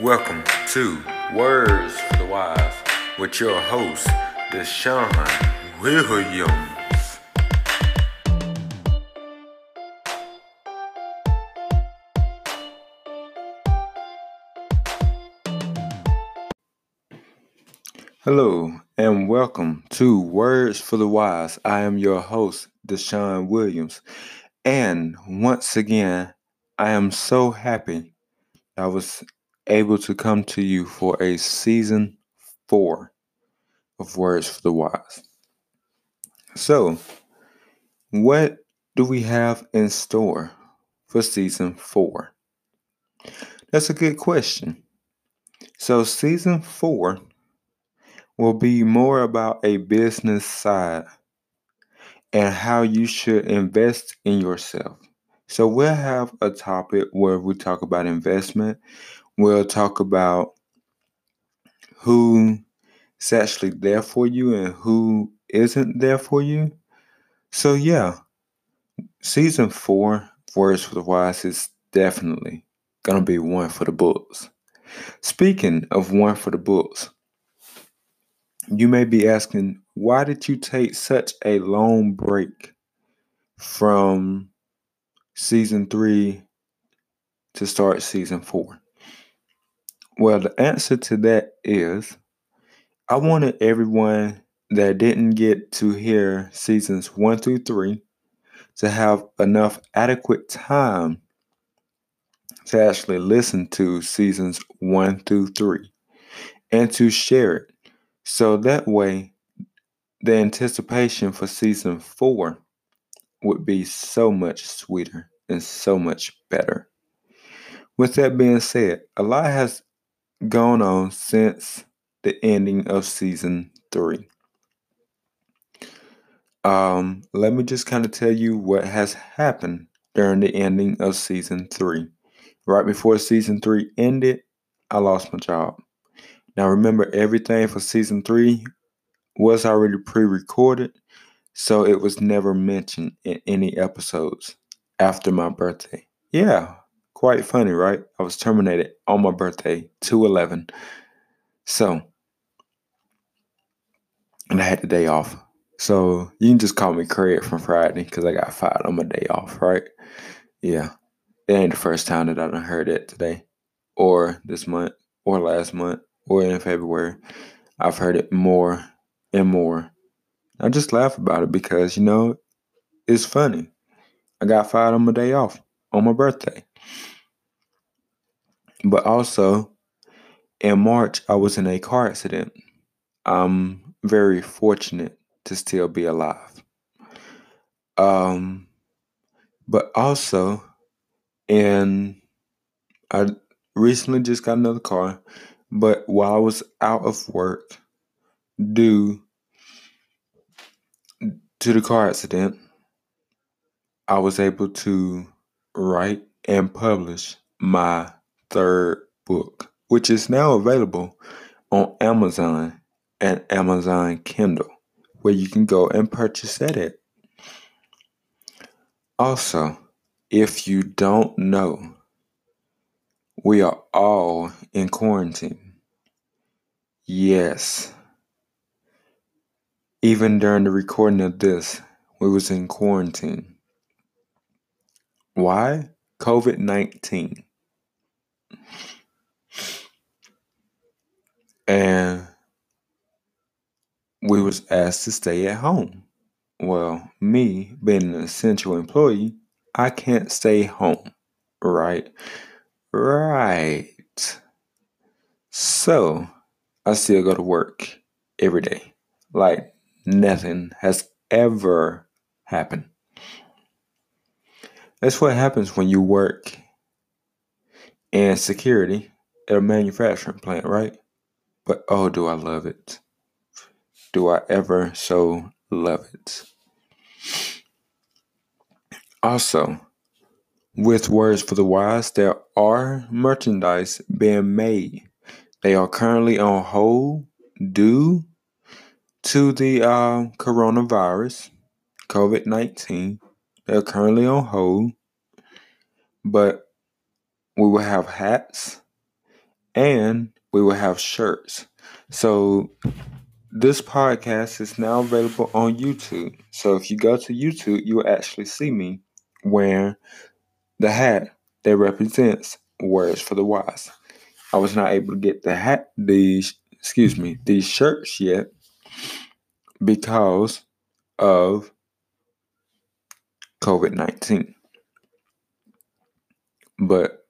Welcome to Words for the Wise with your host, Deshaun Williams. Hello and welcome to Words for the Wise. I am your host, Deshaun Williams. And once again, I am so happy I was able to come to you for a season four of Words for the Wise. So, what do we have in store for season four? That's a good question. So, season four will be more about a business side and how you should invest in yourself. So, we'll have a topic where we talk about investment, we'll talk about who's actually there for you and who isn't there for you. So, yeah, season four, Words for the Wise, is definitely going to be one for the books. Speaking of one for the books, you may be asking, why did you take such a long break from season three to start season four? Well, the answer to that is I wanted everyone that didn't get to hear seasons one through three to have enough adequate time to actually listen to seasons one through three and to share it. So that way, the anticipation for season four would be so much sweeter and so much better. With that being said, a lot has gone on since the ending of season three. Um, let me just kind of tell you what has happened during the ending of season three. Right before season three ended, I lost my job. Now, remember, everything for season three was already pre recorded, so it was never mentioned in any episodes after my birthday. Yeah, quite funny, right? I was terminated on my birthday, 211. So, and I had the day off. So you can just call me Craig from Friday because I got fired on my day off, right? Yeah. It ain't the first time that I done heard it today, or this month, or last month, or in February. I've heard it more and more. I just laugh about it because, you know, it's funny. I got fired on my day off on my birthday. But also, in March, I was in a car accident. I'm very fortunate to still be alive. Um, but also, and I recently just got another car, but while I was out of work due to the car accident, I was able to write and publish my third book, which is now available on Amazon and Amazon Kindle where you can go and purchase it. Also, if you don't know, we are all in quarantine. Yes. Even during the recording of this, we was in quarantine. Why? COVID-19. And we was asked to stay at home. Well, me being an essential employee, I can't stay home, right? Right. So, I still go to work every day. Like nothing has ever happened. That's what happens when you work in security at a manufacturing plant, right? But oh, do I love it do I ever so love it. Also, with Words for the Wise, there are merchandise being made. They are currently on hold due to the uh, coronavirus, COVID 19. They're currently on hold, but we will have hats and we will have shirts. So this podcast is now available on YouTube. So if you go to YouTube, you will actually see me wearing the hat that represents words for the wise. I was not able to get the hat these excuse me, these shirts yet because of COVID 19. But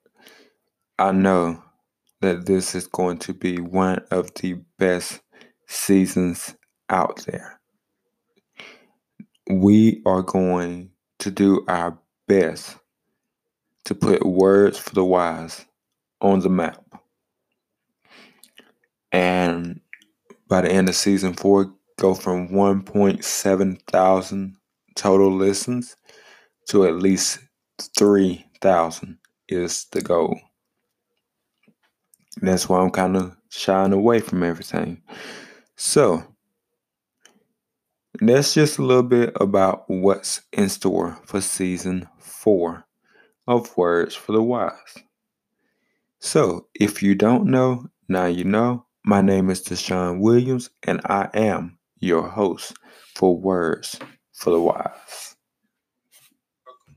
I know that this is going to be one of the best seasons out there. We are going to do our best to put words for the wise on the map. And by the end of season four, go from 1.7 thousand total listens to at least 3,000 is the goal. That's why I'm kind of shying away from everything. So, that's just a little bit about what's in store for season four of Words for the Wise. So, if you don't know, now you know. My name is Deshaun Williams, and I am your host for Words for the Wise.